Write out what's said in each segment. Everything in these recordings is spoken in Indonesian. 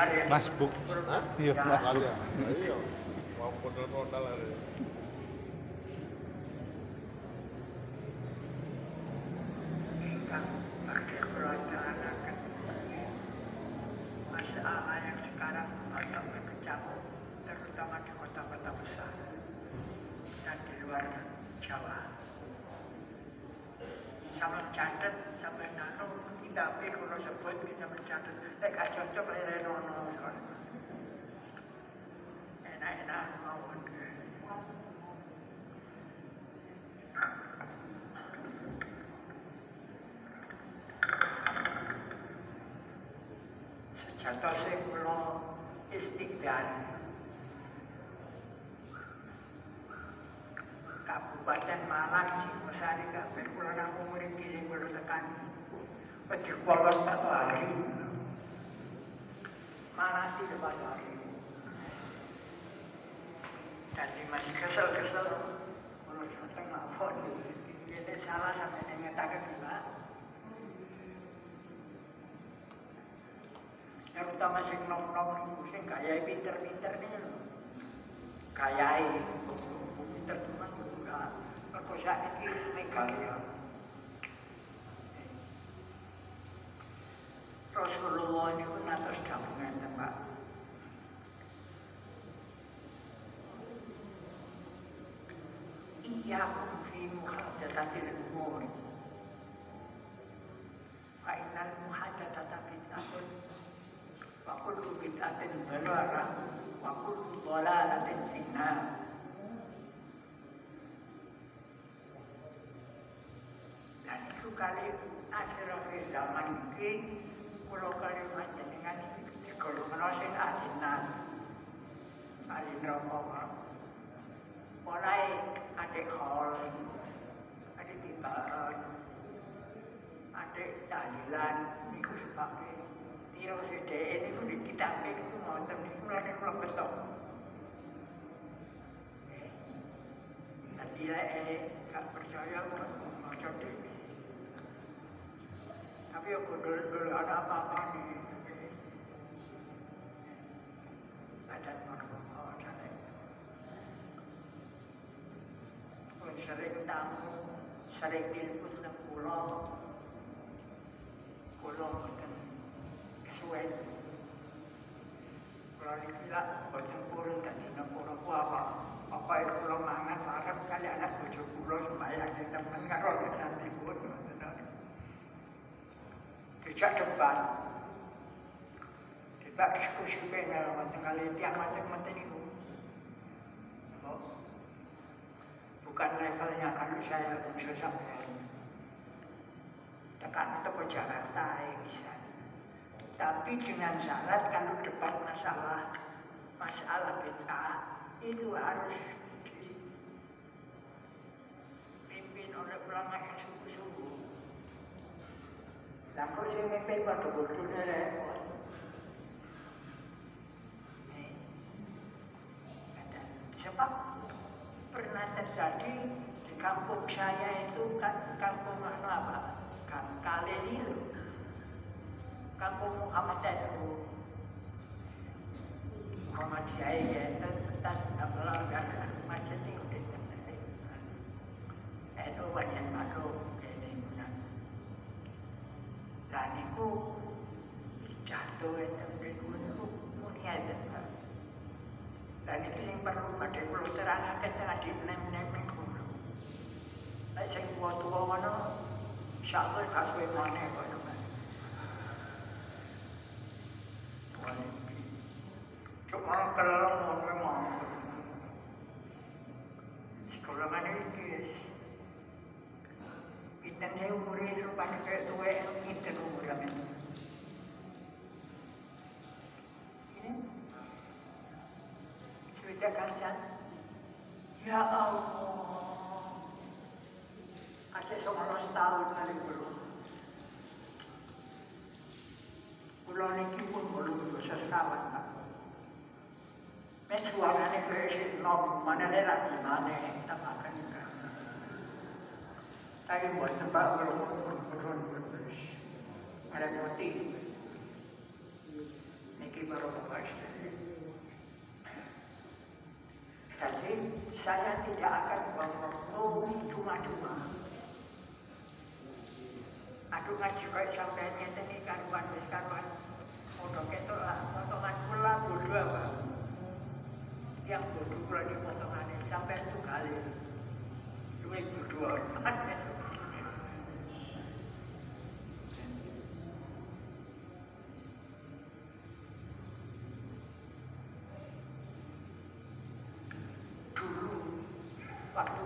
Mas Buk. Iya, Mas Buk. Iya. Iya. Mau modal-modal ada. Ingkang badhe kula jalanaken. Masalah yang sekarang banyak berkecamuk, terutama di kota-kota besar dan di luar Jawa. Sama catet sampai nano kita pe kalau sebut kita mencatat, eh gak cocok lere nono Enak-enak mau Kula istiqlal Kabupaten Malang Singosari kabeh kula namung mriki sing kula tekani. Wedi polos tak hari. Malang di depan hari. Jadi masih kesel-kesel kula dateng maafon. Ini salah sampai ngetaken juga. Terutama sing nom-nom niku sing gayai pinter-pinter lho. Gayai pinter teman juga. Mergo saiki negara. Rasulullah niku natos dawuh ngeten, Pak. Iyyakum sering tamu, sering diskusi dengan pulau, debat. Debat diskusi panel macam kali tiang macam-macam itu. Bukan levelnya kalau saya bisa sampai. Tekan itu ke Jakarta ya bisa. Tapi dengan syarat kalau debat masalah masalah kita itu harus dipimpin oleh ulama. Kalau saya mimpi pada kulturnya repot. Sebab pernah terjadi di kampung saya itu kan kampung apa? Kaleli itu. Kampung Muhammad itu. Muhammad Jaya ya, tas apalah macet itu. Itu banyak makhluk. Dan itu jatuh itu minggu itu muni ada. Dan itu yang perlu pada pulau serangan ke tengah di nem-nem minggu. Nah, sing tua-tua mana, insya Allah kasih mana kok nama. Cuma kalau mau memang sekolah mana ini kita ni umur itu pada kayak tua yang kita umur kami. Ini sudah kacan. Ya Allah, ada sebelas tahun kali belum. Pulau ini pun belum bisa sekawan pak. Mesuaranya kayak nom mana lagi mana tak makan Tapi Ada saya tidak akan cuma-cuma. Aduh ngaji sampean ngeten iki karuan wis karuan. Modho ketok lah potongan kula bodoh apa. Yang bodoh kula di potongane sampean tuh kali. Duwe bodoh. Dulu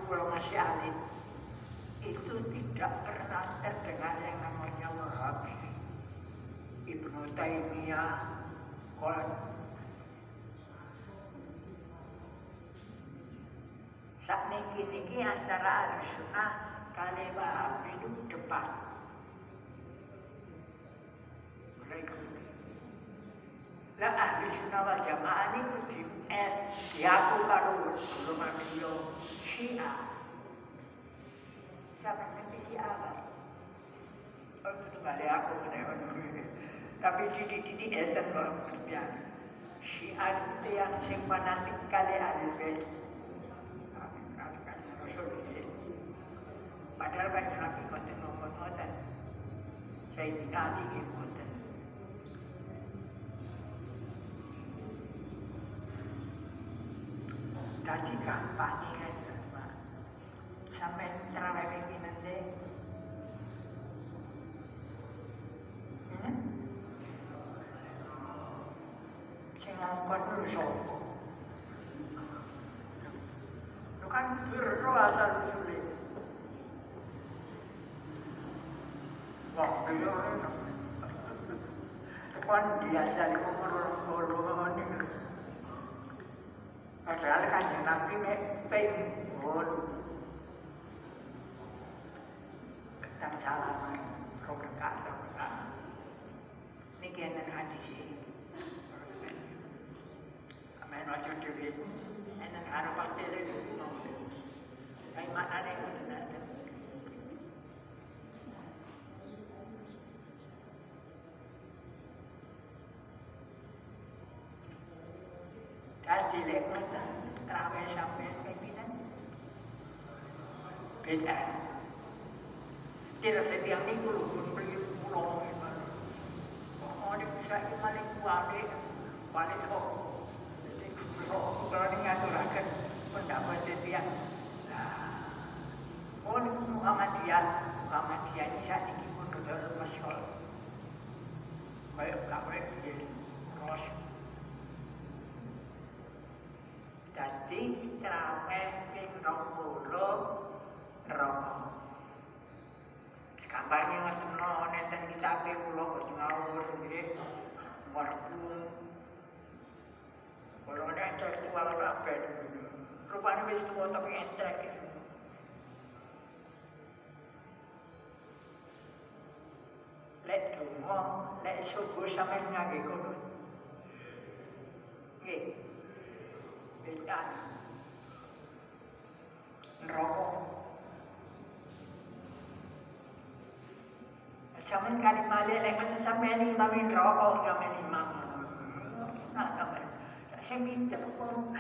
kula masih itu tidak pernah terdengar yang namanya Wahabi. Ibnu Taimiyah. Saat niki niki antara ahli sunnah kali Wahabi itu depan. Mereka lah ahli sunnah wal jamaah ini di diaku karo belum ada Syiah sama nanti si apa? Oh, itu balik aku menewan Tapi titik-titik enten kok kerja. Si itu yang sing fanatik kali ahli bait. Padahal kan Nabi konten ngomong ngoten. Saya tidak ingin ngoten. Tadi kampanye kan Pak. sampai terawih ini nanti hmm? sing ngongkon dulu sopo itu kan biro asal usulnya wah biro itu kan biasa di umur orang ini padahal kan yang nabi mek pengen dan salaman rong rekat rong rekat niki enten hadis iki amen ojo dhewe enten arep pastele Kayak maknanya itu benar. Jadi lek terawih sampai pimpinan beda. Tidak setiap minggu lu pun pergi pulau gimana. Oh, dia bisa balik balik balik kok. Jadi kalau kalau dia ngaturakan pendapat setiap. Nah, oh Muhammadiyah, Muhammadiyah ini saat ini pun sudah masyhur. Kayak kawe jadi ros. Jadi terawih ping rong puluh rokok. kampanye ngeteno nenten kicape kula kok ngawur nggih waktu kalau ada intelektual kabeh rupane wis tuwa tapi entek donga lek subuh sampe ngangge kono nggih beda neraka Zaman kali balik lek sampai ni mami kami ni mak. Nah, kami. Saya minta pun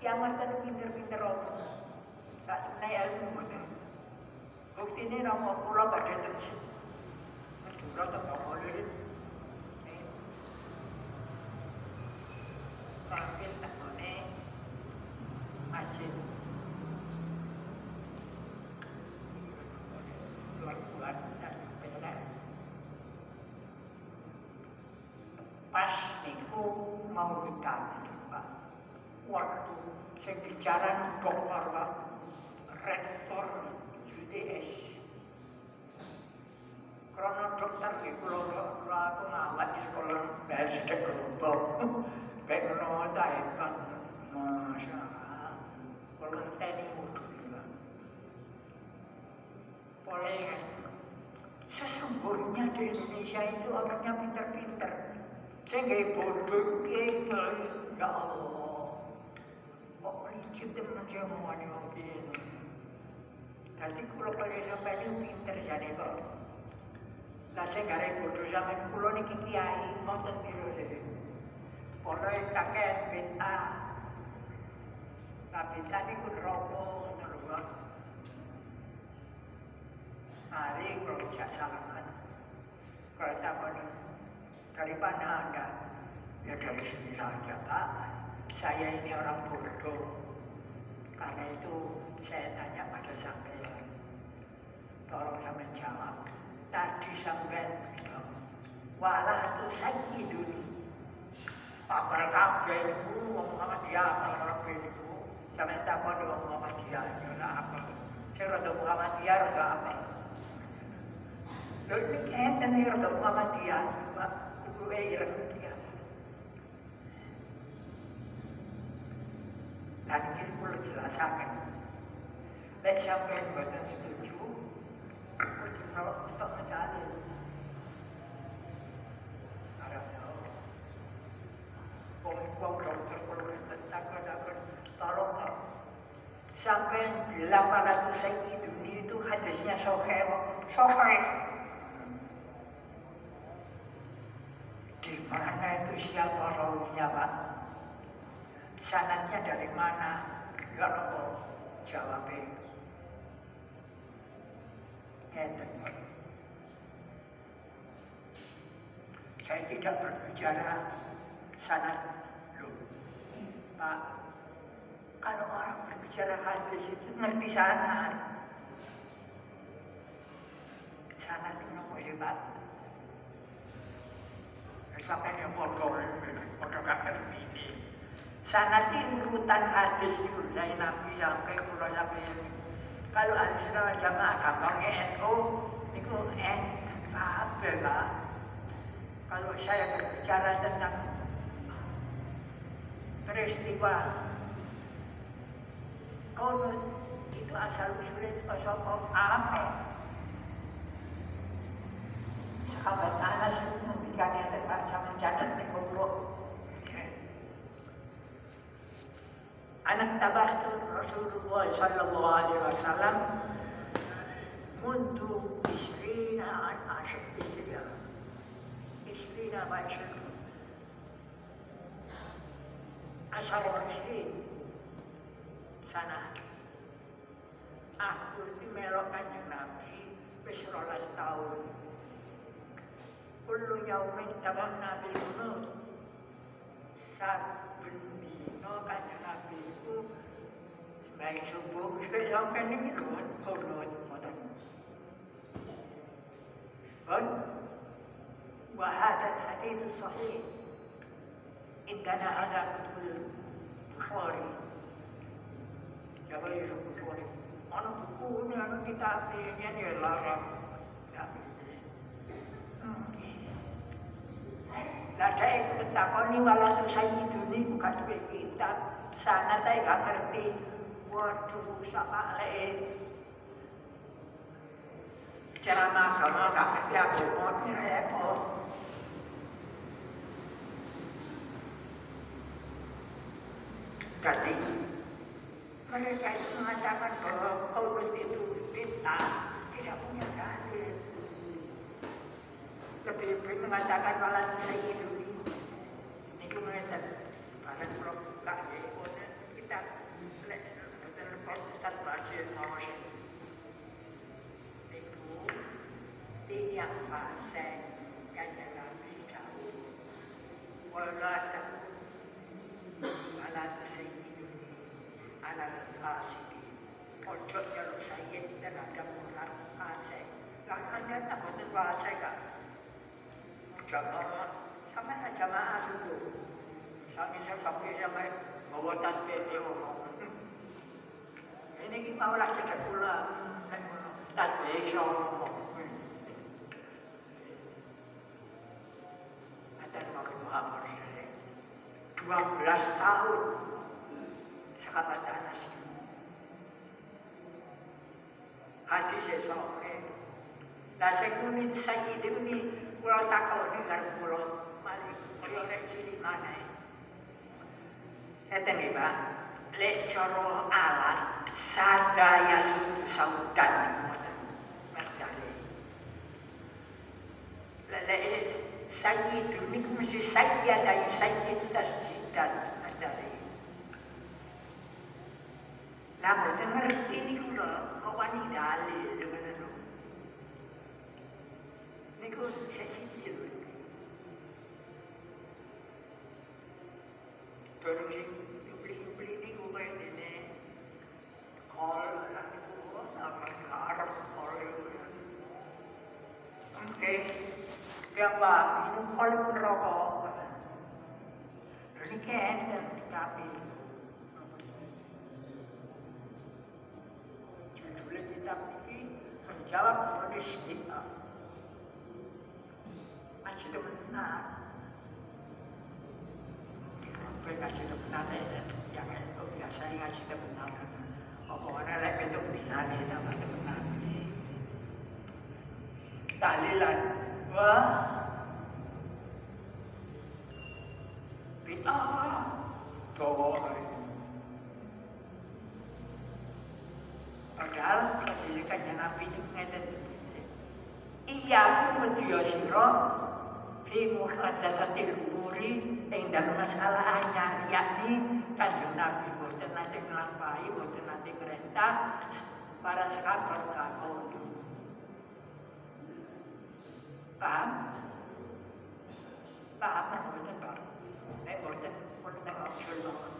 kiamat kan pinter-pinter rokok. Tak naik ilmu. Bukti ni rokok pulau pada terus. Pulau tak boleh. Ambil tak boleh. Masjid. Luar-luar dan pas niku mau ditanya Pak. Waktu saya bicara dokter Pak, rektor UTS. Karena dokter di pulau aku ngawat di sekolah sedek kelompok. Kayak ta hebat. Masya Allah. Kalau tadi mutu juga. Boleh Sesungguhnya di Indonesia itu orangnya pinter-pinter. Sehingga bodoh gitu, ya Allah. Licin teman semua nih mungkin. Nanti kalau pada sampai ini pinter jadi bodoh sama kulo nih kiai, mau biru jadi. Beta. Tapi tadi ku robo terus. Mari kalau tidak salaman. Kalau. Dari mana anda? Ya dari sini saja Pak. Saya ini orang bodoh. Karena itu saya tanya pada sampean. Tolong sampean jawab. Tadi sampean bilang, walah itu sayyidun. Apa kabeh itu Muhammadiyah kabeh itu. Sampean takon wong Muhammadiyah ora apa. Saya rada Muhammadiyah rada apa. Iki kenten iki rada Muhammadiyah, Dia. Dan ini perlu jelasakan. Lek sampai buatan setuju, kudu kalau untuk mencari. Harap tahu. Wong-wong dokter perlu takut-takut, tolong tolong. Sampai 800 Sayyidun itu hadisnya soheh, soheh. Di mana itu siapa rawinya Pak? Sanatnya dari mana? Enggak apa jawabnya. Ngeten. Saya tidak berbicara sanat lu. Pak, kalau orang berbicara hadis itu ngerti sanat. Sanat itu ya, Pak? Sampai yang bodoh gak ngerti ini. Sanat itu urutan hadis itu dari Nabi sampai pulau sampai kalau ahli sunnah jamaah gampangnya NU itu N apa lah? Kalau saya berbicara tentang peristiwa kunut itu asal usulnya sosok apa sahabat Anas italiane per farci a mangiare al secondo أنا اتبعت رسول الله صلى الله عليه وسلم منذ عشرين عن عشر هجرة عشرين وعشرين عشر وعشرين yaumittabanna bil qunut saben dina kanjeng Nabi itu baik subuh itu sampai niki kun qunut modern, kan wa hadha hadits sahih indana ada kutul Bukhari Jangan lihat Bukhari Anak buku ini anak kita artinya dia larang Lah saya ikut takoni walau tuh saya ini bukan. Sana ngerti. Waduh, sama. Ceramah ngerti aku mau. Jadi mereka itu mengatakan bahwa itu dalil. tapi mengatakan malah saya dulu. Itu mengatakan para perokat jadi kode kita terlepas Ustaz Bashir Mawashir. Itu tidak pasal yang dalam tahu. Walau tahu malah saya dulu. Anak kasih. Pojok kalau saya tidak ada orang pasal. Jangan ada tak Jamaah, sama saja jamaah saya dia ngomong. Ini kita maulah cekat pula. Tasbih dia ngomong. Ada Nabi Muhammad SAW. 12 tahun Haji sesoke Lah sekunit sayyid ini Pulau takau karo pulau. Malik Pulau nek mana? Eten ni Pak. Lek coro alat Sadaya sudu saudan Mas Jali. Lek Sayyid niku mesti sayyid ayu sayyid tasjidan asale. Lah mboten ngerti niku lho, kok dalil dengan itu. Niku sesi lho. Terus sing beli-beli niku kaya dene. Kol lah niku apa arep kol itu. Oke. Yang Pak, minum kol pun rokok. Ini kan dan tapi. Judulnya kitab ini Masih ada benar. Sampai ngasih ada benar ya. Yang itu biasanya ngasih ada benar. Apa orang itu benar ya, tidak ada benar. Tahlilan. Wah. Padahal pendidikannya Nabi itu ngeten. Iya aku media siro fi muhaddatsatil umuri ing dalam masalah anyar yakni kanjeng Nabi boten nate nglampahi boten nate perintah para sahabat kakau Paham? Paham boten Pak? Nek boten. Boten maksud banget.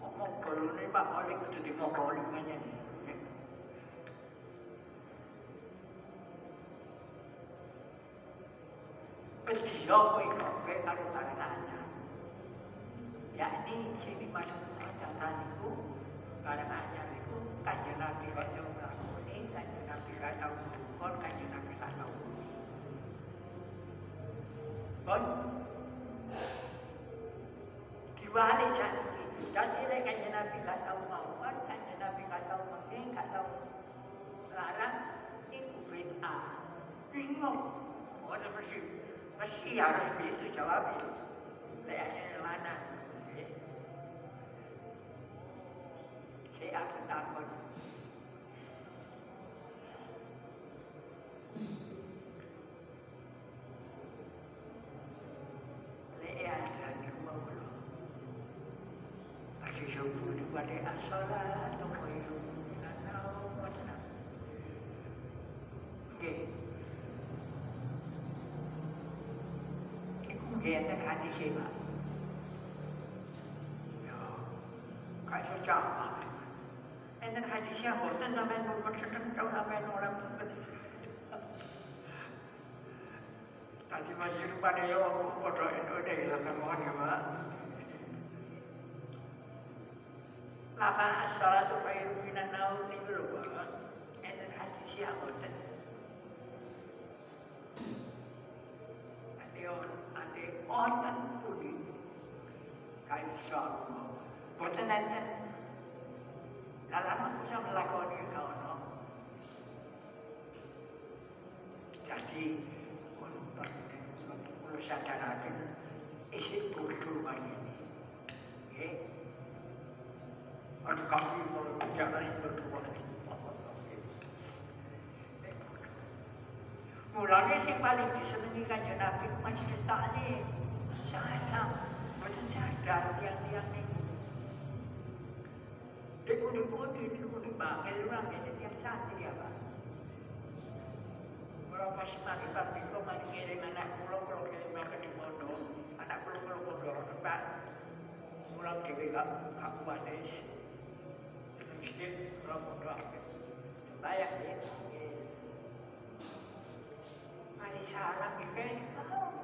Ngomong kalau ini Pak? Malik itu di Mogol nih. Beliau mengikatkan kalau karangannya. Yakni masuk catatan itu karangannya itu kanjeng Nabi kaya nglakoni, kanjeng Nabi kaya ngukon, kanjeng Nabi kaya. Bon? Saat itu. Jadi lek kanjeng Nabi kaya ngukon, kanjeng Nabi kaya ngukon, kaya larang, itu bid'ah. Bingung. Orang mesti mesti harus begitu jawabnya. Leaknya mana? Saya aku takut. Leak ada dua puluh. Masih subuh di pada asalah atau kaya tidak tahu macam. Okay. Kemudian hadis siapa? Ya, kayak sama. Dan hadisnya bosan sampai nomor tertentu sampai orang Tadi masih lupa dia waktu foto itu deh sampai mohon ya pak. Lama asal itu kaya minan naun itu loh pak. Dan hadisnya bosan. Orang pun kayak soal. Bosan nanti dalam bisa melakoni kawan Jadi, untuk perlu sadarakan isi bodoh ini. Ya. Ada kami mau jangan berdua. Mulanya si paling disenangi kanjeng Nabi majelis taklim. Betul sadar tiang-tiang ini. Dia kuni-kuni, dia kuni bangil orang ini tiap santri ya Pak. Kalau pas mari Pak Biko mari kirim anak pulau kalau kirim mereka di pondok, anak pulau kalau pondok Pak. Pulang dewi gak gak kuat deh. Mesti kalau pondok Bayar deh. Mari salam ikan. Tak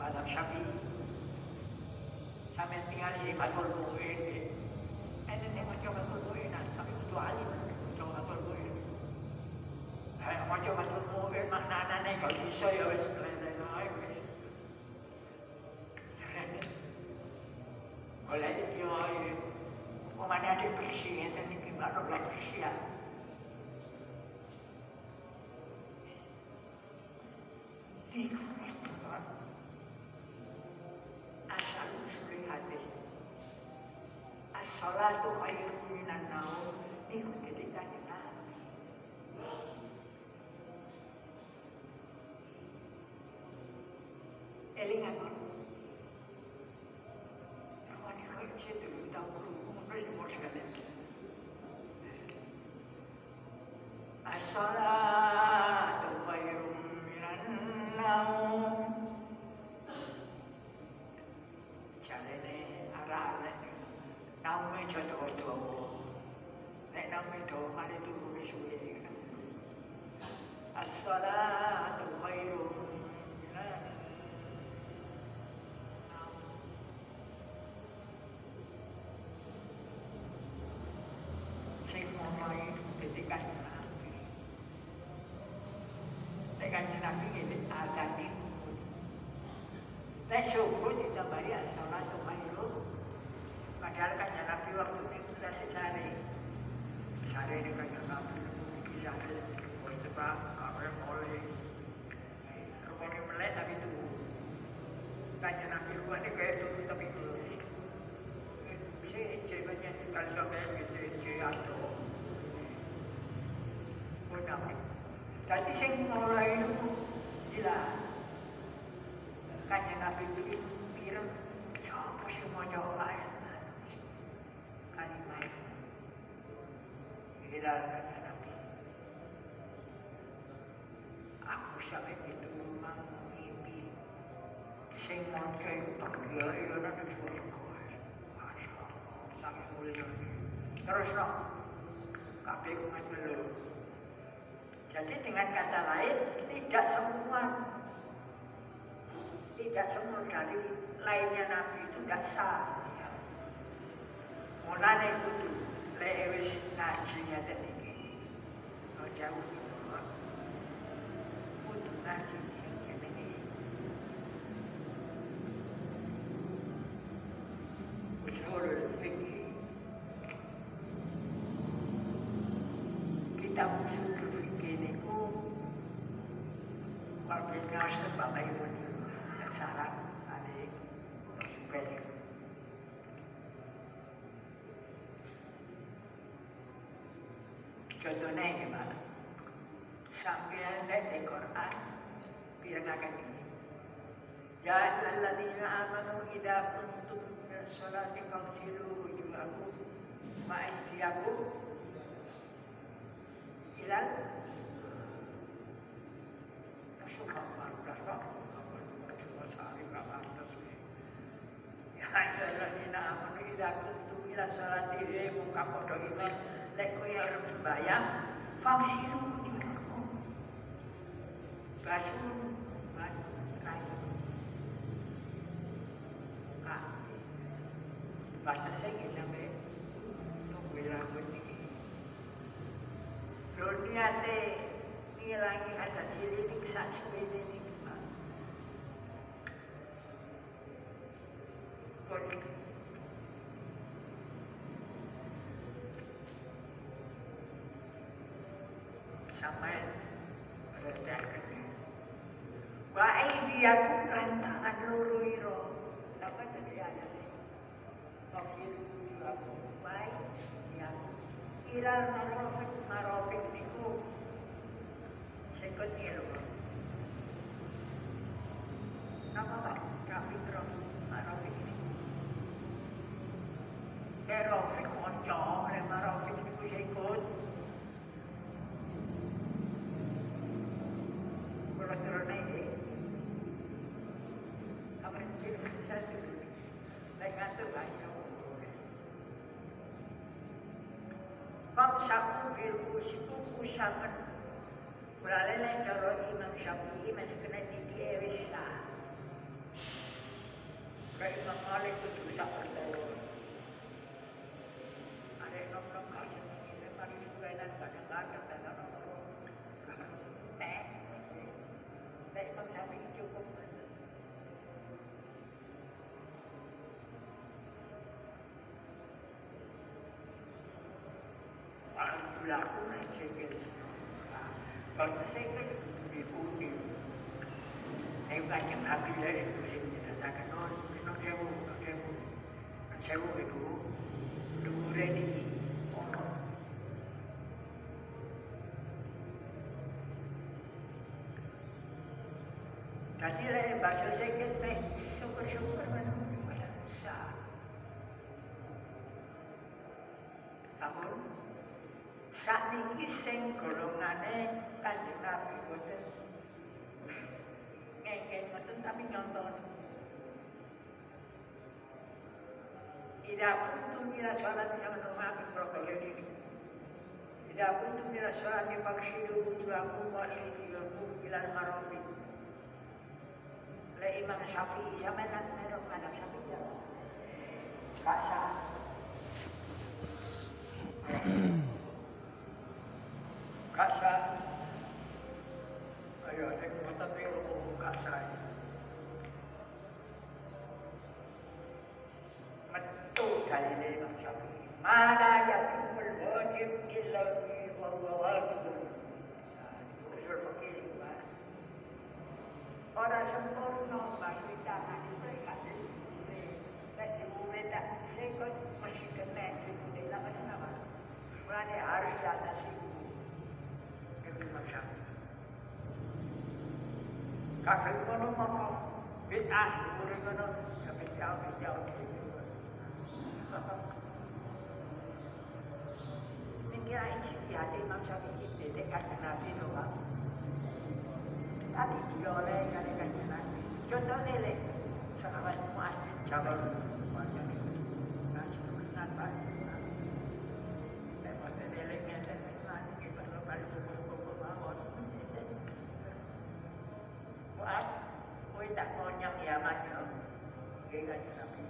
Mazhab Syafi'i. Sampai tinggal di Fatul Mu'in ini saya macam coba Fatul tapi itu alim macam Fatul Mu'in saya macam coba Fatul Mu'in makna anak-anak kalau bisa ya wes. Lain-lain Kalau itu dia eh. ke mana ada bersih eh, itu di baru bersih. Ah usul hadis. As-salatu khairun minan naum. Ini ketika Nabi. Elingan ko. Ako ni ko yung siya tuloy daw ko. Kumpres mo siya galit. As-salatu khairun minan naum. Carane arahan ni. Naum may jodoh ito. Nek naum ito, mali ito kumisuwi. As-salatu khairun minan naum. Sing mulai ketika Nabi. Ketika Nabi ini ada di Nek subuh ditambahi as-salatu khairun. Padahal kan Nabi waktu itu sudah secari. Secari ini kan Nabi kisah Oh itu pak, apa yang boleh. Rupanya melek tapi itu. Kan Nabi luar ini kayak itu tapi itu. Bisa ceritanya kalau sampai bisa atau Munafik. Jadi sing mulai itu gila. Kanya Nabi itu pirem siapa sih mau jauh lain. Kalimat itu. Gila kanya Nabi. Sampai itu rumah mimpi. Sing mau kayu dia itu nanti suruh Masya Allah, sangat mulia. Terus no, kabeh umat belum. Jadi dengan kata lain, tidak semua tidak semua dari lainnya Nabi itu tidak sah. Mulanya itu lewis ngajinya tadi. Jauh itu. Untuk ngaji ini. Usul fikih. Usul fikih niku Wabila sebab ibu dan saran adik supaya Contohnya gimana? Sampai ada di Quran bilangan ini. Ya alladzina amanu idza kuntum ila sholati fagsilu wujuhakum wa aydiyakum Ya Basuh kayu kaki. Basta saya sampai tunggu rambut ini. Dunia teh ngilangi ada silinik sak sepede ini. Kau sampai redakan Wa aidiyakum lan tangan loro ira. Apa jadi ada nih? Aku baik ya. Ira marofik marofik niku sekot ira. Nama Pak Rafiq Ro marofik ini. Kerofik konco, le marofik niku sekot. Kalau turun ini, apa yang kita bisa dulu? Baik ngantuk gak bisa Famsaku bil usapan. Mulai cara Imam Syafi'i masih kena di Ewisa. Kayak Imam Malik itu bisa bertemu. Ada yang ngomong kasih ini, mari juga dan kadang-kadang dan orang Teh, teh Imam Syafi'i cukup. Nek kanjeng Nabi ya itu sing dirasakan non, non sewu, non sewu. Non sewu itu dhuwure niki ono. Tadi lek bakso sikil nek syukur-syukur menunggu sing golongane kanjeng Nabi boten ngekek boten tapi nyonton. Tidak kuntum ila sholat sama rumah Prokaya ini. Tidak kuntum ila sholat fakshidu wujuhakum wa aydiyakum ila al-marafiq. Le Imam Syafi'i sama nak merok madhab Syafi'i. Kak sah. Kasa, ayo, nek matapi ako kasa. Metu kali. Mana yatimul wajib illa bi wa huwa wajibun. Usul fakir Orang sempurna bagi tangan mereka dan mereka sekot masih kena sebut nama nama. Berarti harus di atas ibu. Itu macam. Kakek kono moko bid'ah guru kono tapi jauh jauh gitu. Mikir ini dia ada Imam Syafi'i dedek kaki Nabi doang. Tadi dia oleh kaki kaki Nabi. Contoh lele, sahabat Muaz, Jabal Muaz, Nabi kenal banyak. Lewat lele biasa, Nabi kita lepas pukul-pukul mawon. Muaz, kau tak konyak ya macam, dia kaki Nabi.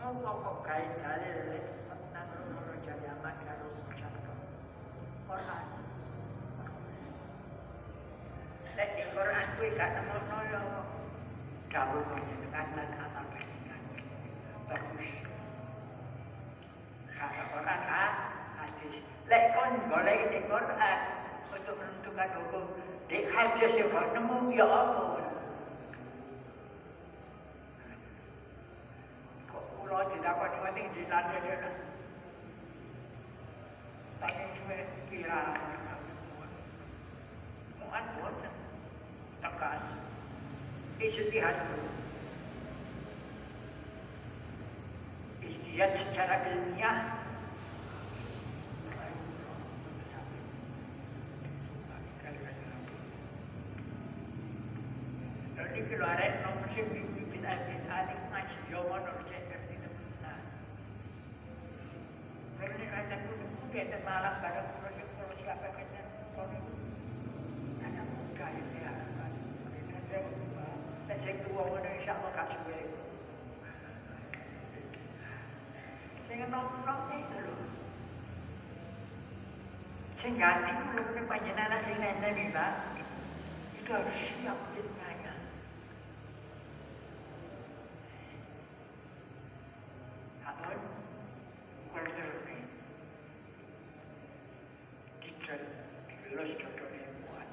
Mau kau kait kali lele, nang rumah jadi amat kalau bersatu. Quran. Dan di Quran kuwi gak nemono yo dawuh panjenengan lan amal panjenengan. Bagus. Kata Quran ah, hadis. Lek kon golek di Quran untuk menentukan hukum di hadis yo gak nemu ya apa. Kok kula didakoni wani di lantai ya. Pakai cuy kira muat boten tegas istihad istihad secara ilmiah Jadi kalau ada nomor sih bikin adik adik ngaji jawaban harus cek di depan. Kalau ni ada kudu kudu ada malam pada kudu kudu siapa kena kudu ada muka ini ya. Dan cek dua mana insya Allah kasih beri. Dengan nom-nom ni dulu. Sehingga nanti kalau punya panjenengan sing nenek bilang itu harus siap ceritanya. Namun, kalau terus kita lulus contohnya buat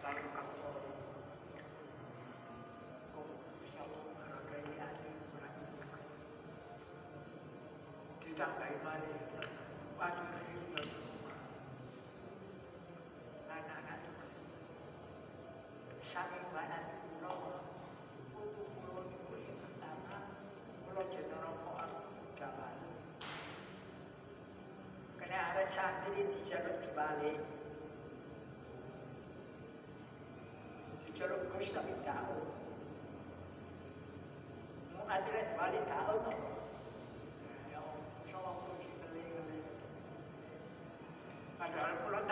lalu kamu kau bisa menghargai hati orang tidak baik balik wajib hidup anak-anak di jalur kembali di jalur kus tapi tahu mau ada balik tahu no ya sama kus kali kali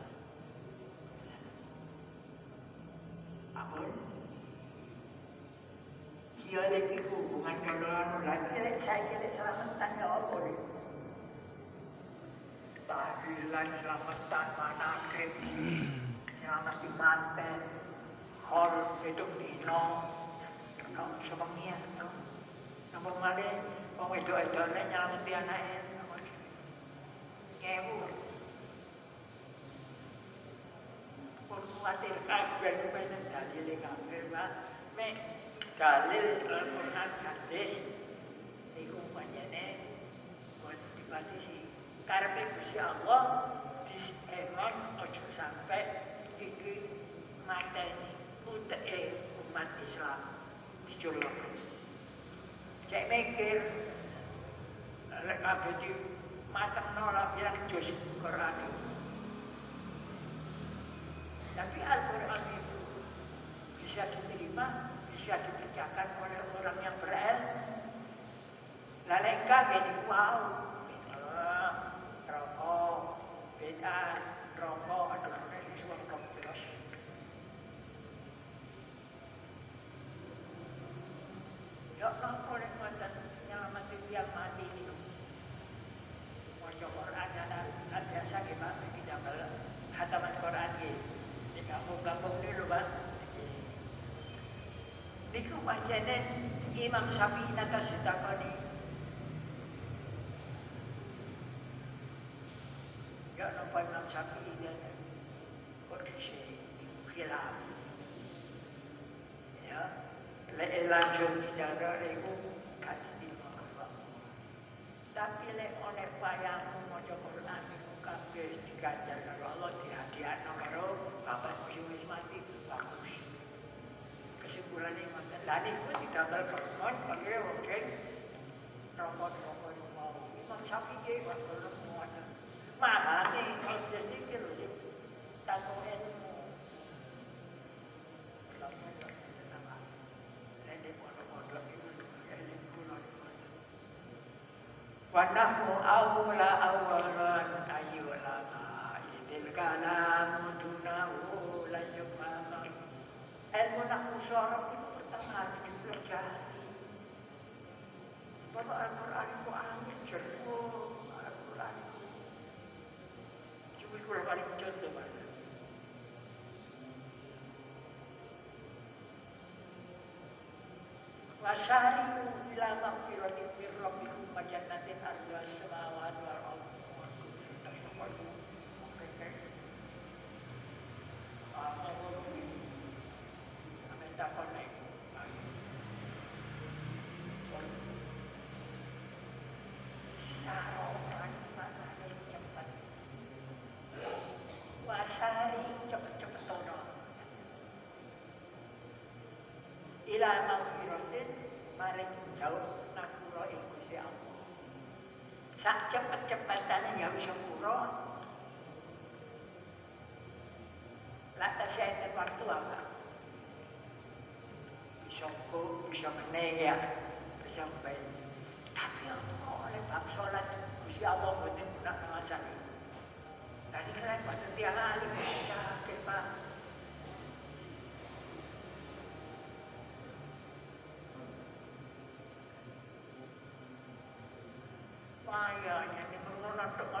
Anu lagi saya kira selamatan ya apa tahlilan selamatan mana selamat di manten hol itu dino no sebengia no namun malah wong itu itu nek nyelamati anaknya ngewu pun Pak mek dalil Al-Qur'an hadis niku panjene buat dibatasi karepe Gusti Allah. Disemon ojo sampai iki mateni uteke umat Islam. Dicolok cek mikir lek kabeh di mateng nolak bilang jos Quran tapi Al-Quran itu bisa diterima, bisa dikerjakan oleh orang yang berilmu. Lalu enggak jadi wow, rokok, beda, rokok adalah sesuatu yang jelas. Ya rokok yang macam nyelamat yang mati itu. Wajah Quran ada biasa gimana kita hataman Quran gitu kampung-kampung dulu Pak. Niku pancene Imam Syafi'i nata setakoni. Ya napa Imam Syafi'i dia kondisi khilaf. Ya, le langsung bicara iku kasih ngoten. Lah niku didamel permon kangge wong rokok-rokok mau. Imam Syafi'i waktu ngoten. Mamane kalau jadi kira sih tanpa ilmu. ونحن أولى أولا أي علماء إذ الكلام دونه لن يفهم ilmu nak musyawarah الشهري Sak cepet-cepetane gawe sepuro. Lantas saya waktu apa? Bisa kok, bisa meneng ya, bisa baik. Tapi Allah oleh bab sholat, Gusti Allah betul guna pengasan. Tadi kalian pada tiang alim, sakit pak. Payahnya ini mengenai teman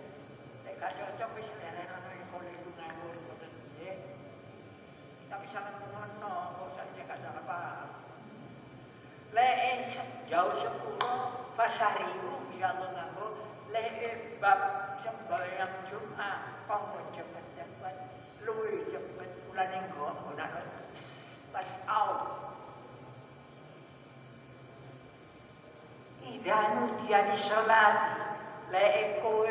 Nek gak cocok wis leren ana itu ngawur boten nggih. Tapi mengono kok saja gak salah paham. Lek jauh fasariku ya bab sembahyang Jumat kok cepet-cepet luwih cepet pas out. Idanu tiani sholat lek kowe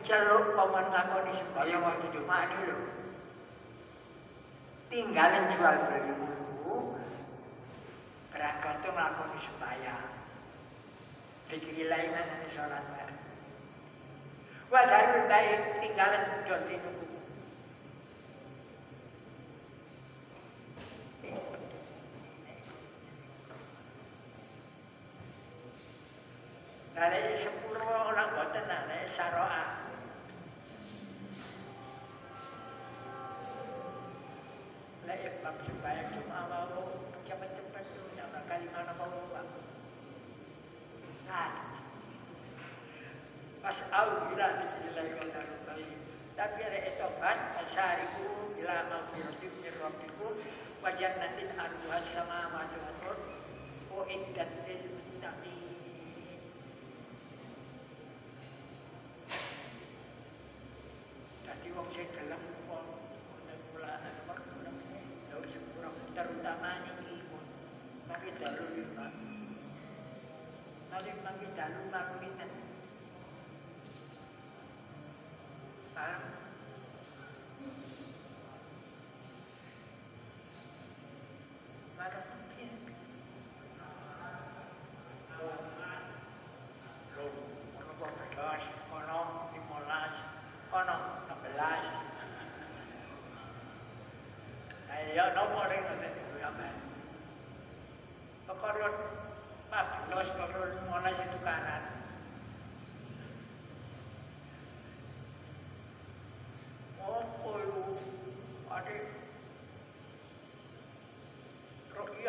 diceluk paman ngakoni sembahyang waktu Jumat lho. Tinggalin jual beli buku, berangkat tuh ngakoni sembahyang. dikilai mana sholat kan. Wah darul baik tinggalan jonti nunggu. Dari Bab supaya cuma mau cepat-cepat nak kali mana mau. Nah, pas au bila bismillah wa Tapi ada etobat asyariku bila maghfiratin min rabbikum wa jannatin arduha samawati wal wa iddat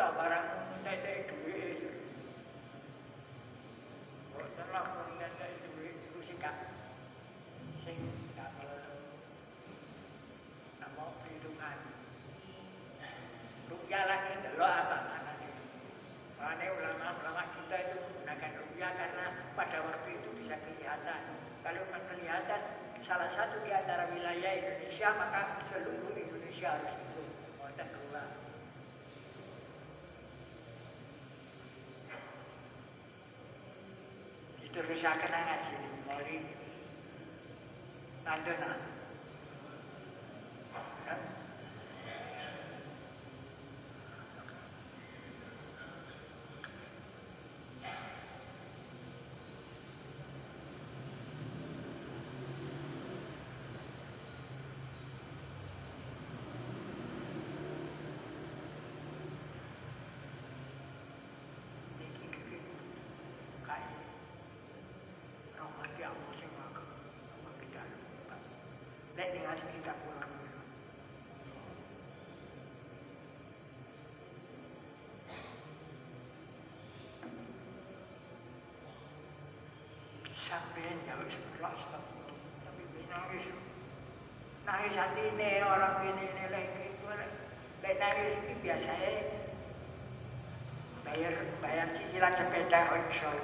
Tchau, para diterusaken ngaji mari tandona Kain rahmat ya Allah sing maha maha dalam. Nek dengan kita pulang. Sampai jauh sebelah astagfirullah. Tapi nangis. Nangis hati ini orang ini ini lagi. Lek nangis ini biasanya bayar bayar cicilan sepeda onsol.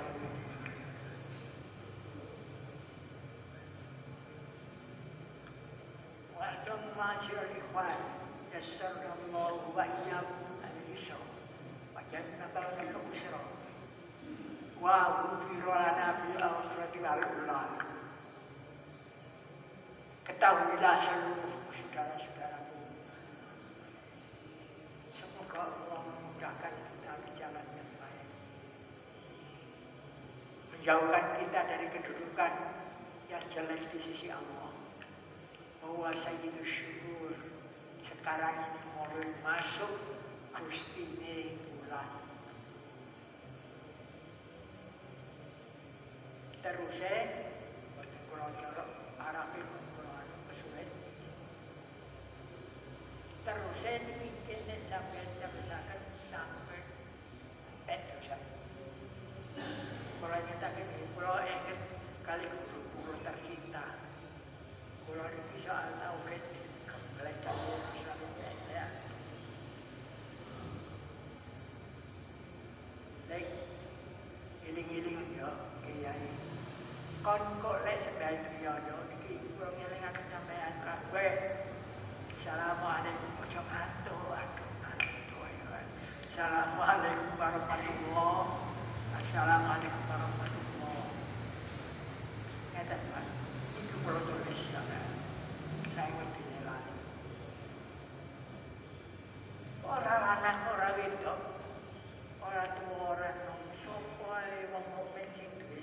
Ketahuilah seluruh saudara-saudaraku Semoga Allah memudahkan kita ke jalan yang baik Menjauhkan kita dari kedudukan yang jelek di sisi Allah Sayyidul Syukur sekarang ini mulai masuk Gustine bulan. Kalau jorok Arabin kalau kesulit. Terusnya dibikin sampai misalkan sampai Petrosan. Kalau kita ini, kalau ingin kali guru-guru tercinta, kalau di bisa tahu kan kembali kamu misalnya ya. Baik, iling-iling yo kiai. Kon kok lek sedaya yo yo iki kurang eling akan sampean kabeh. Assalamualaikum ojo atur atur atur yo. Assalamualaikum warahmatullahi Assalamualaikum warahmatullahi Ngeten Pak. Itu perlu tulis sampean. Saya ngerti nilai. Orang anak orang wedok, orang tua orang nom, sopo ae wong mukmin sing duwe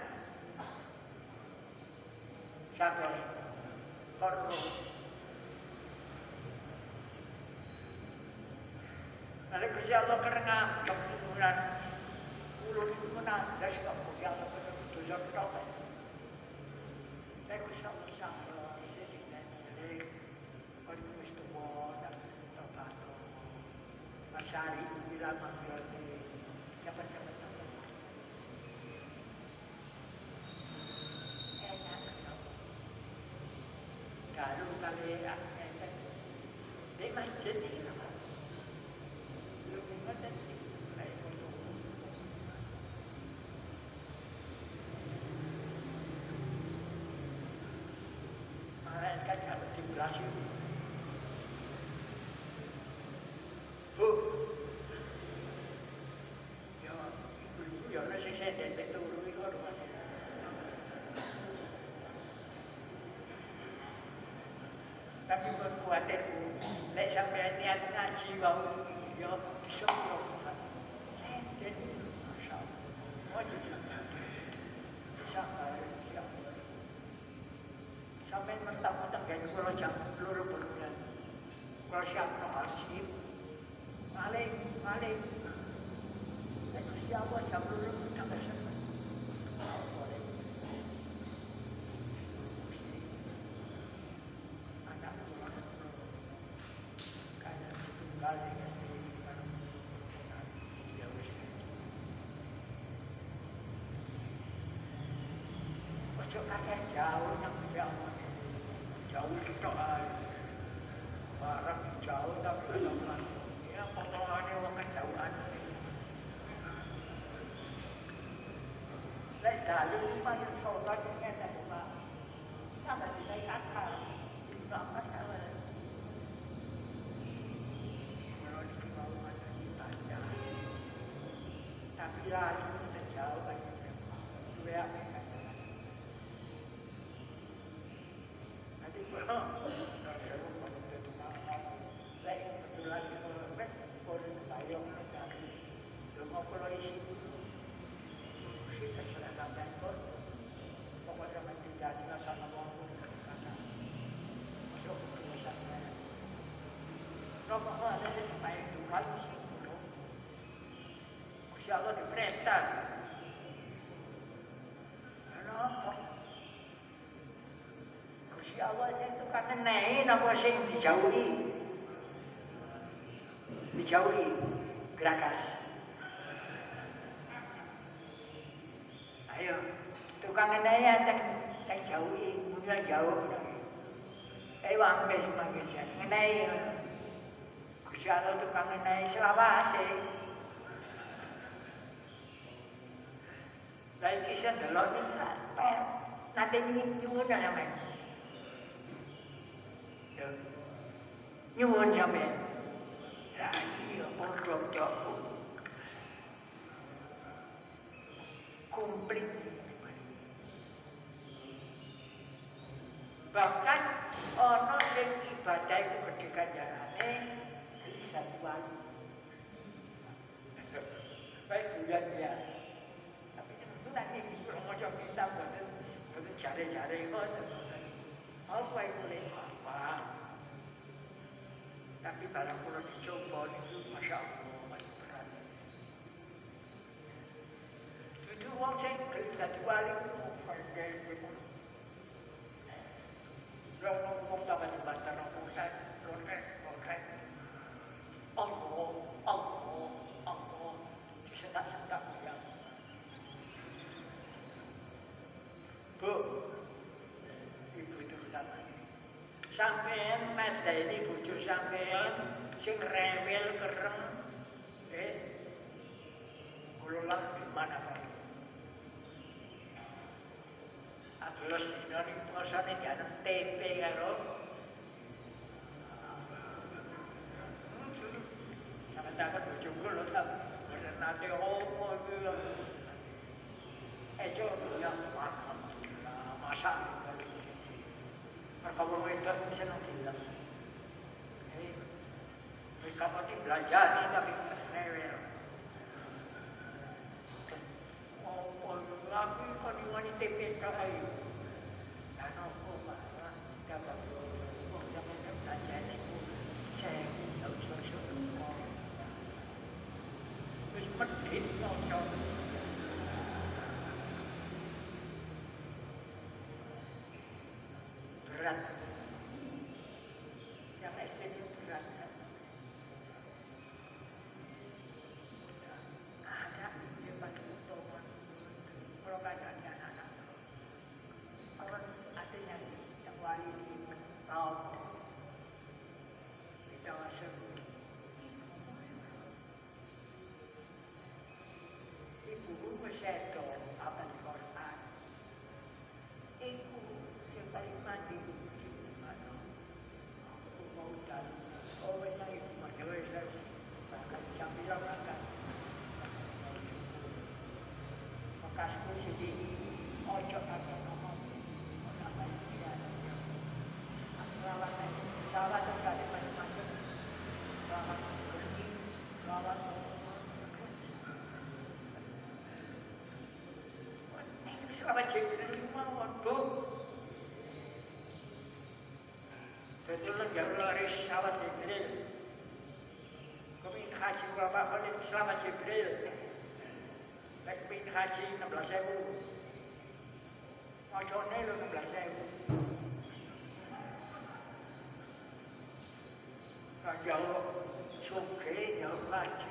Sabar. Korno. Lalu Gusti Allah kebunuhan ulun kebunuhan das kok Gusti Allah pada dosa kita. Saya Gusti Allah sabar. Jadi nanti kalau Gusti Allah tobat. Masari bila manggil cepat-cepat Kalau kali di masjid ini apa? Lebih macam ni. Mereka kalau di Brazil. Bu. Ya, ibu-ibu ya masih saya dan betul itu rumah. Tapi berkuatir lek sampai niat ngaji bau yo bisa yo jadi masya Allah wajib bisa sampai mentang-mentang gaji kalau jam seluruh bulan kalau siap no haji malik malik itu siapa jam seluruh bulan ke sana Ojo kakek jauh nang jauh. Jauh kita ae. Barang jauh tapi nang Ya potongane wong kejauhan. Lek dalu payu solat ngene Pak. Sama saya kakak. Tidak masalah. Kalau di bawah ada ditanya. Tapi lari kita jauh lagi. Dua apa Nanti kalau saya mau pada tukang saya kebetulan di Polres Bayong dari rumah Pulau isi kita sudah sampai pun pokoknya nanti jadi sama orang masuk ke rumah saya. Rokok ada di Allah diperintah. Kenapa? Gusti Allah sing tukang ngenehi napa sing dijauhi? Dijauhi gerakas. Ayo, tukang ngenehi ada yang jauhi, mungkin jauh. Eh, ngenehi. Gusti Allah tukang ngenehi selawase. Lah iki sing delok iki nanti ini nyuwun sampean. Nyuwun sampean. Lah iya padha cok. Komplit. Bahkan ono sing ibadah iku gedhe kanjarane wali. Baik ya. Tapi itu nanti kalau coba kita buat buat cari-cari kok. Apa itu apa? Tapi barang kalau dicoba itu masya Allah berat. Itu uang saya kerja dua itu. Kalau ngomong sama di bantar ngomong saya. Allah, Allah, Allah. Bu, ibu itu sama. Sampean mada ini bujuk sampean sing rewel kereng eh kula lah di mana? Terus dino ning posone dianut tempe karo Sama takut bojoku lho tak bener nate opo iki lho. Ejo ya masak. Perkara wedok bisa nanti lah. Eh, mereka pasti belajar nih tapi rewel. Fethullah Jawahar Selamat Jibril Kami haji Bapak Khalid Selamat Jibril Lekpi haji 16 ribu Mau jone lu 16 ribu Jauh sungkir, jauh haji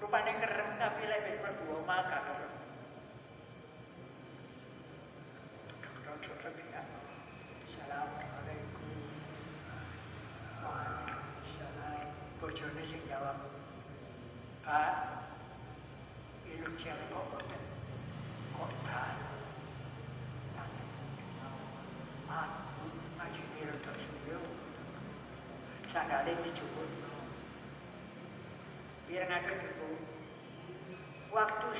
Rupane kerem tapi lek wis mlebu omah gak kerem. Assalamualaikum. Waalaikumsalam. Bojone sing jawab. Pak, ilmu siapa kok boten? Kota. Aku ngaji mira tersuyo. Sadare dijuput. Biar ngaku itu.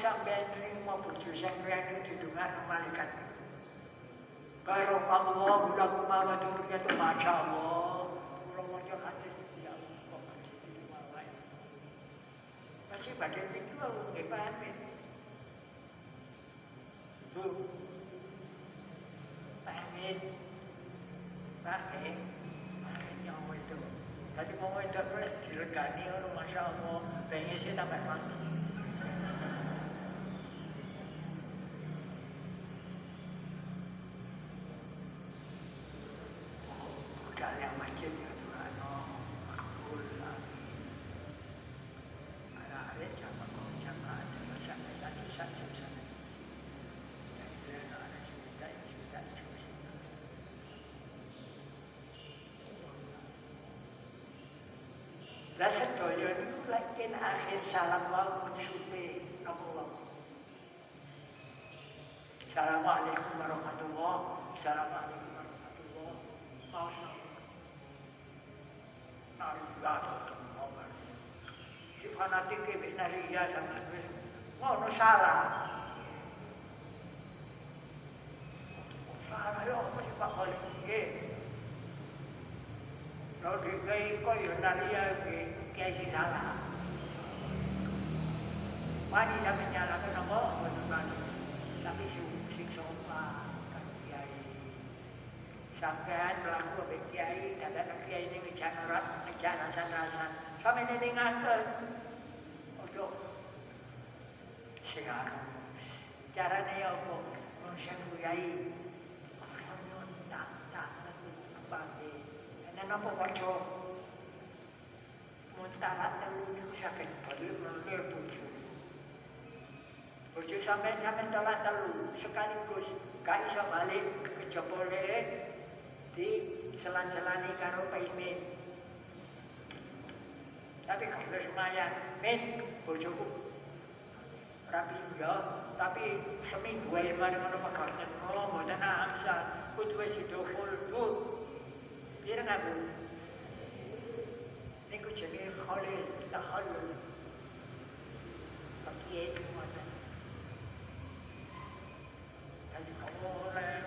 Sampai nerima bojo sampean itu didungan malaikat. Karo Allah lakum duriyatu masya Allah. Kok. Masih pamit. Pamit. Pamit nyawa itu. Tadi mau itu terus diregani Masya Allah. Pengen sih tambah. Udah yang masjid ya Tuhan. Oh, makbul. Amin. Ada ada siapa kau siapa ada sampai satu satu sana. Dan ada cerita cerita cerita. Lah sedaya niku lagi akhir salam wau mensyupe napa wau. Assalamualaikum warahmatullahi Assalamualaikum warahmatullahi wabarakatuh. Nari gato ngomong. Si fanatik ke wis nari ya sama nggih. Kalau dikai kok yo nari ya kiai si salah. Wani dah menyalahkan apa? Betul-betul. Tapi sing sopan. sampean melaku ambek kiai, kadang kiai ini ngejak ora ngejak rasan-rasan. Sampe ini ngaten. Ojo. Sing Carane ya apa? Sing kiai. Tak tak apa iki. Kanca? Muntara telu niku sakit balik menir bojo. Bojo sampean sampean tolak telu sekaligus gak iso balik ke jebole di selan-selani karo paimin. Tapi kalau semuanya, min bojoku rapi ya, tapi seminggu ae mari ngono mekaten oh mboten amsa kudu wis itu غیر قبول. نگو جميع خالق تخلل بقية الموازنة الأمور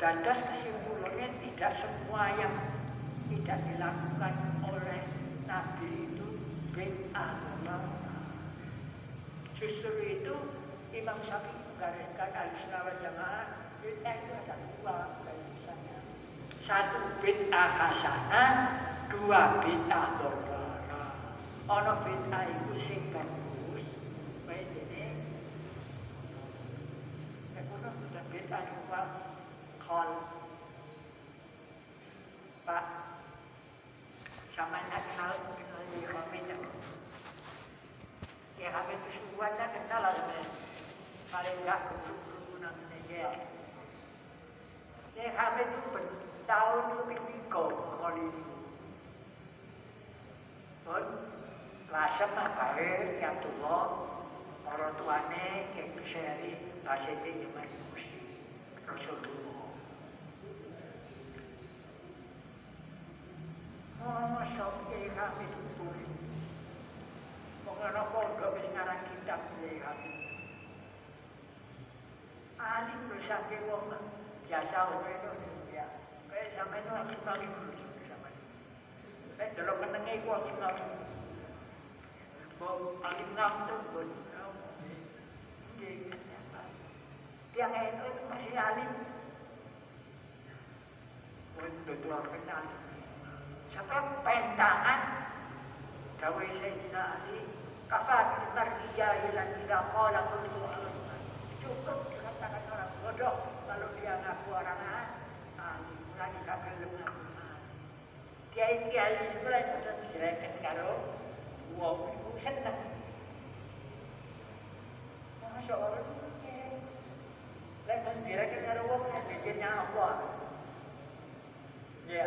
Dan das kesimpulannya tidak semua yang tidak dilakukan oleh Nabi itu bid'ah Justru itu Imam Syafi'i menggariskan al-sunnah wal bid'ah itu ada dua misalnya. Satu bid'ah hasanah, dua bid'ah dollara. Ono bid'ah itu sing bagus, baik ini. Ekono sudah bid'ah itu kol. Pak, sama nak kenal kenal di kami Ya kami itu semuanya kenal paling enggak kerukunan media. Saya kami itu bertahun lebih tiga kali. Pun rasa apa yang tua orang tuane yang kesehari bahasa itu mesti. Sampai kami itu boleh. Mengenai pondok sekarang kitab kami. Ali bersake wong biasa wae ya. Kayak sampe itu aku kali dulu sama. Kayak delok menenge iku kali. Bau alim ngam tuh pun. Yang itu masih alim. Tutur kenal. Sampai pentangan Dawe Sayyidina Ali Kafat Marjiya Ilan Ila Qala Kullu Cukup dikatakan orang bodoh. Kalau dia ngaku orang ahli, mulai lemah Kiai-kiai mulai sudah direket kalau wong itu seneng. Masya Allah, Lalu direket kalau wong bikinnya Allah. Ya,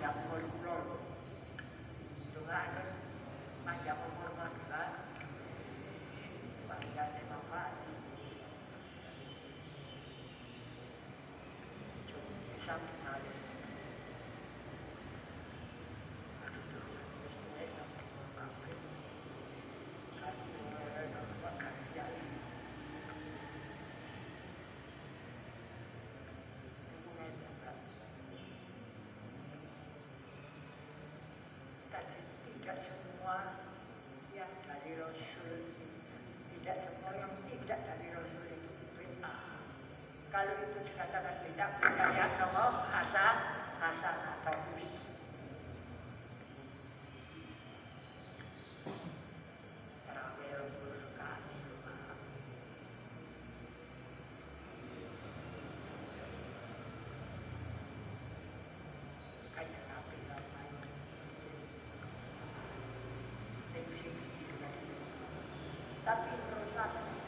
juga ada panjang umur juga, panjang manfaat. Tidak semua yang dari Rasul, tidak semua yang tidak dari Rasul itu bid'ah. Kalau itu dikatakan bid'ah, hasan, hasan atau Nabi Muhammad. Tapi Gracias.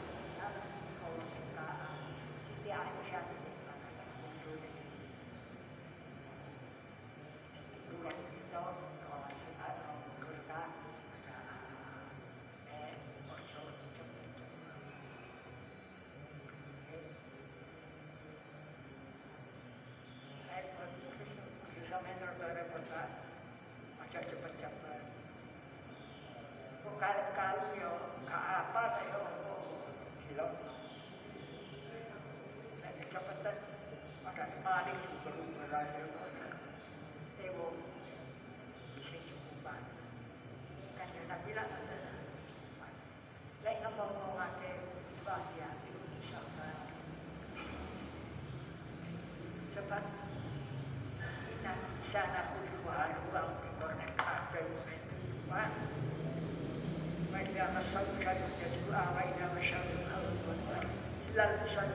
Sebab Inna sana kulluha ruang dikornek kabel kehidupan Mereka masaukan jadua Waina masyarakat al-Quran masyarakat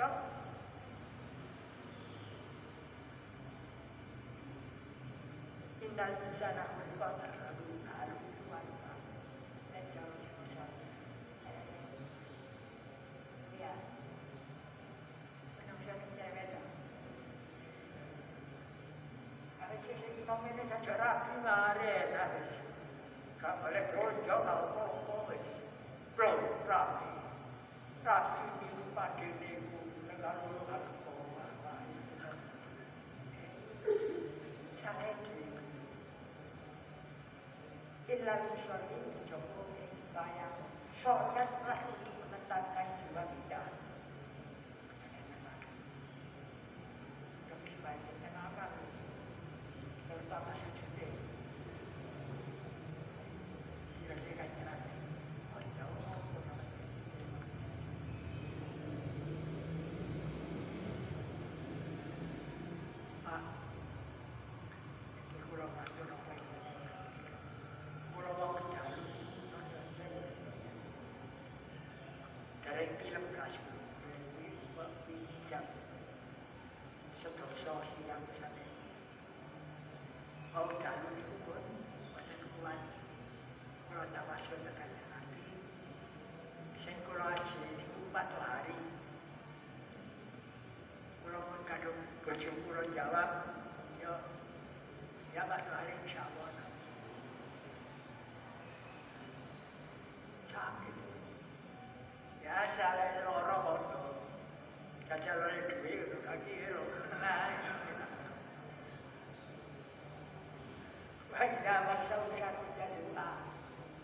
sama 你在哪汇报的。Mau dalu itu pun Masa kuat Kula tak masuk tekan aji itu patuh hari. Kula pun kadung kula jawab Yo Ya patuh hari insyaallah Sakit Ya salah loro kono Caca loro duit untuk kaki lo Wajah masa usia kita lupa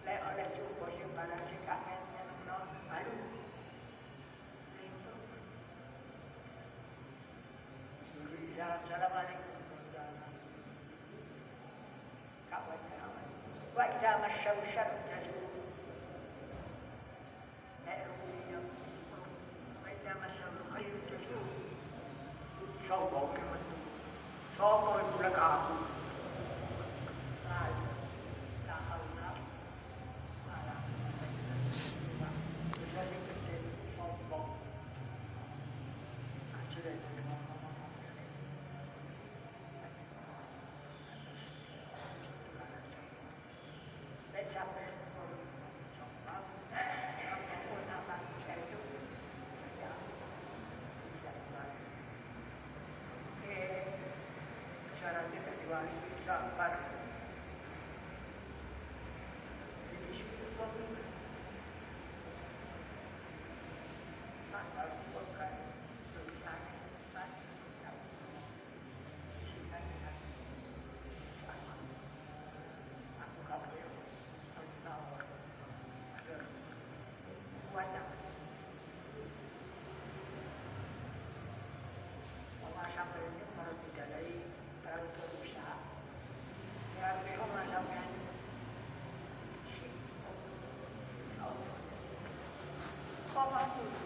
Lek oleh cukup sing barang sing kangen no baru Assalamualaikum kawan kawan Wajah masa usia kita lupa Lek rupiah Wajah masa usia kita lupa Sombong kemen Sombong itu lah kamu Lalu Tak haula Wala Bisa dikecil Sombong Sudah Baik sampai Sombong Apa pun apa Itu Ya Bisa dibantu Oke Syarat tidak diwasi Sabar Jadi syukur pun Tanggal bukan Tulisan Tulisan Isikan dengan Sama Aku khawatir Aku tahu Ada Wajah Orang sampai ini kalau tidak dari terlalu berusaha. Ya, memang sampai Kok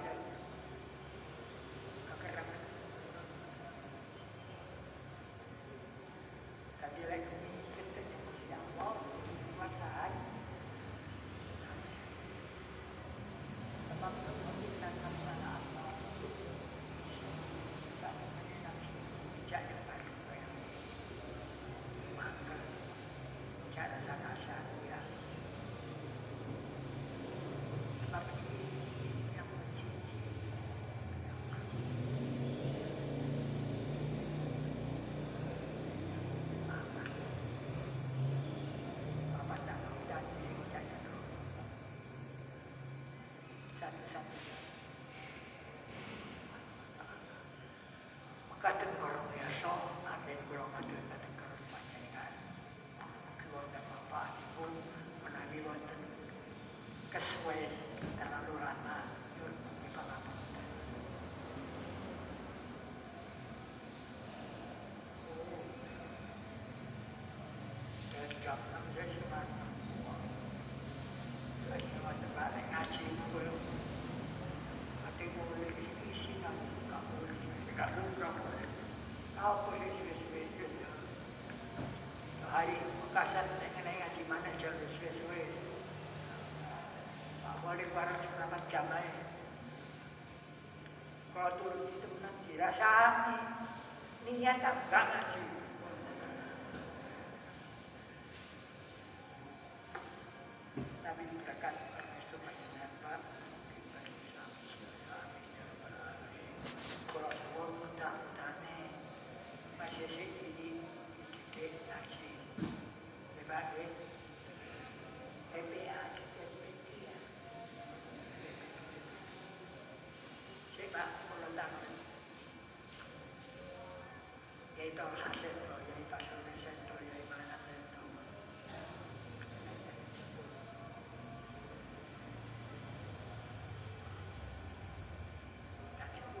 Makassar dengan ngaji mana jauh sesuai boleh barang seberapa jam aja kalau turun itu menang dirasani. Niat tak enggak ngaji tapi berkat itu menambah kalau semua mudah-mudahan masih sedikit dididik ngaji sebagai PPA kita PPA sebab kalau tahun yaitu hasil yaitu hasil riset yaitu mana itu Tapi pulau ini dikatakan ketua itu ya. Kalau saya benar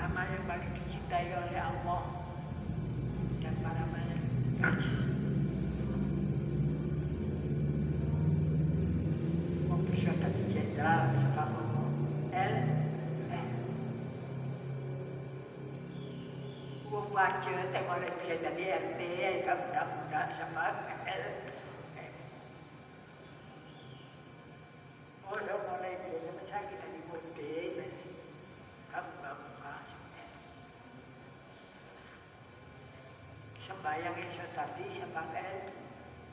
amal yang paling dicintai oleh Allah dan para malaikat. Sama L baca tengok dia jadi RT kan mudah-mudah sama L M. Oh, dah mulai dia sama saya kita di Bombay, kamu bangga. Sembayang itu tadi sebagai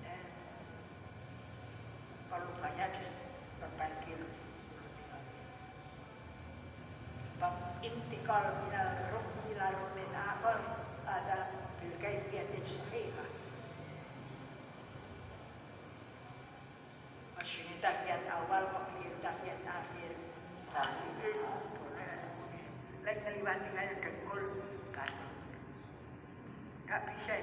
eh, kalau banyak berpikir bab intikal minal ruh ila ruhin akhar ada bil kaifiyatin sahihah Maksudnya tahiyat awal, maksudnya tahiyat akhir. Tapi itu boleh. Lain. Tak bisa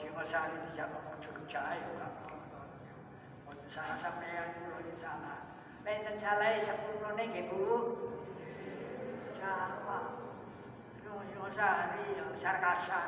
ชื่อว่าสารที่จะบอกถึงใจครับมันสารสัมเพรย์สารเป็นสัญชาติสัมพุทธในเกิดรู้ชาว่าโยโยสารีสารกาชา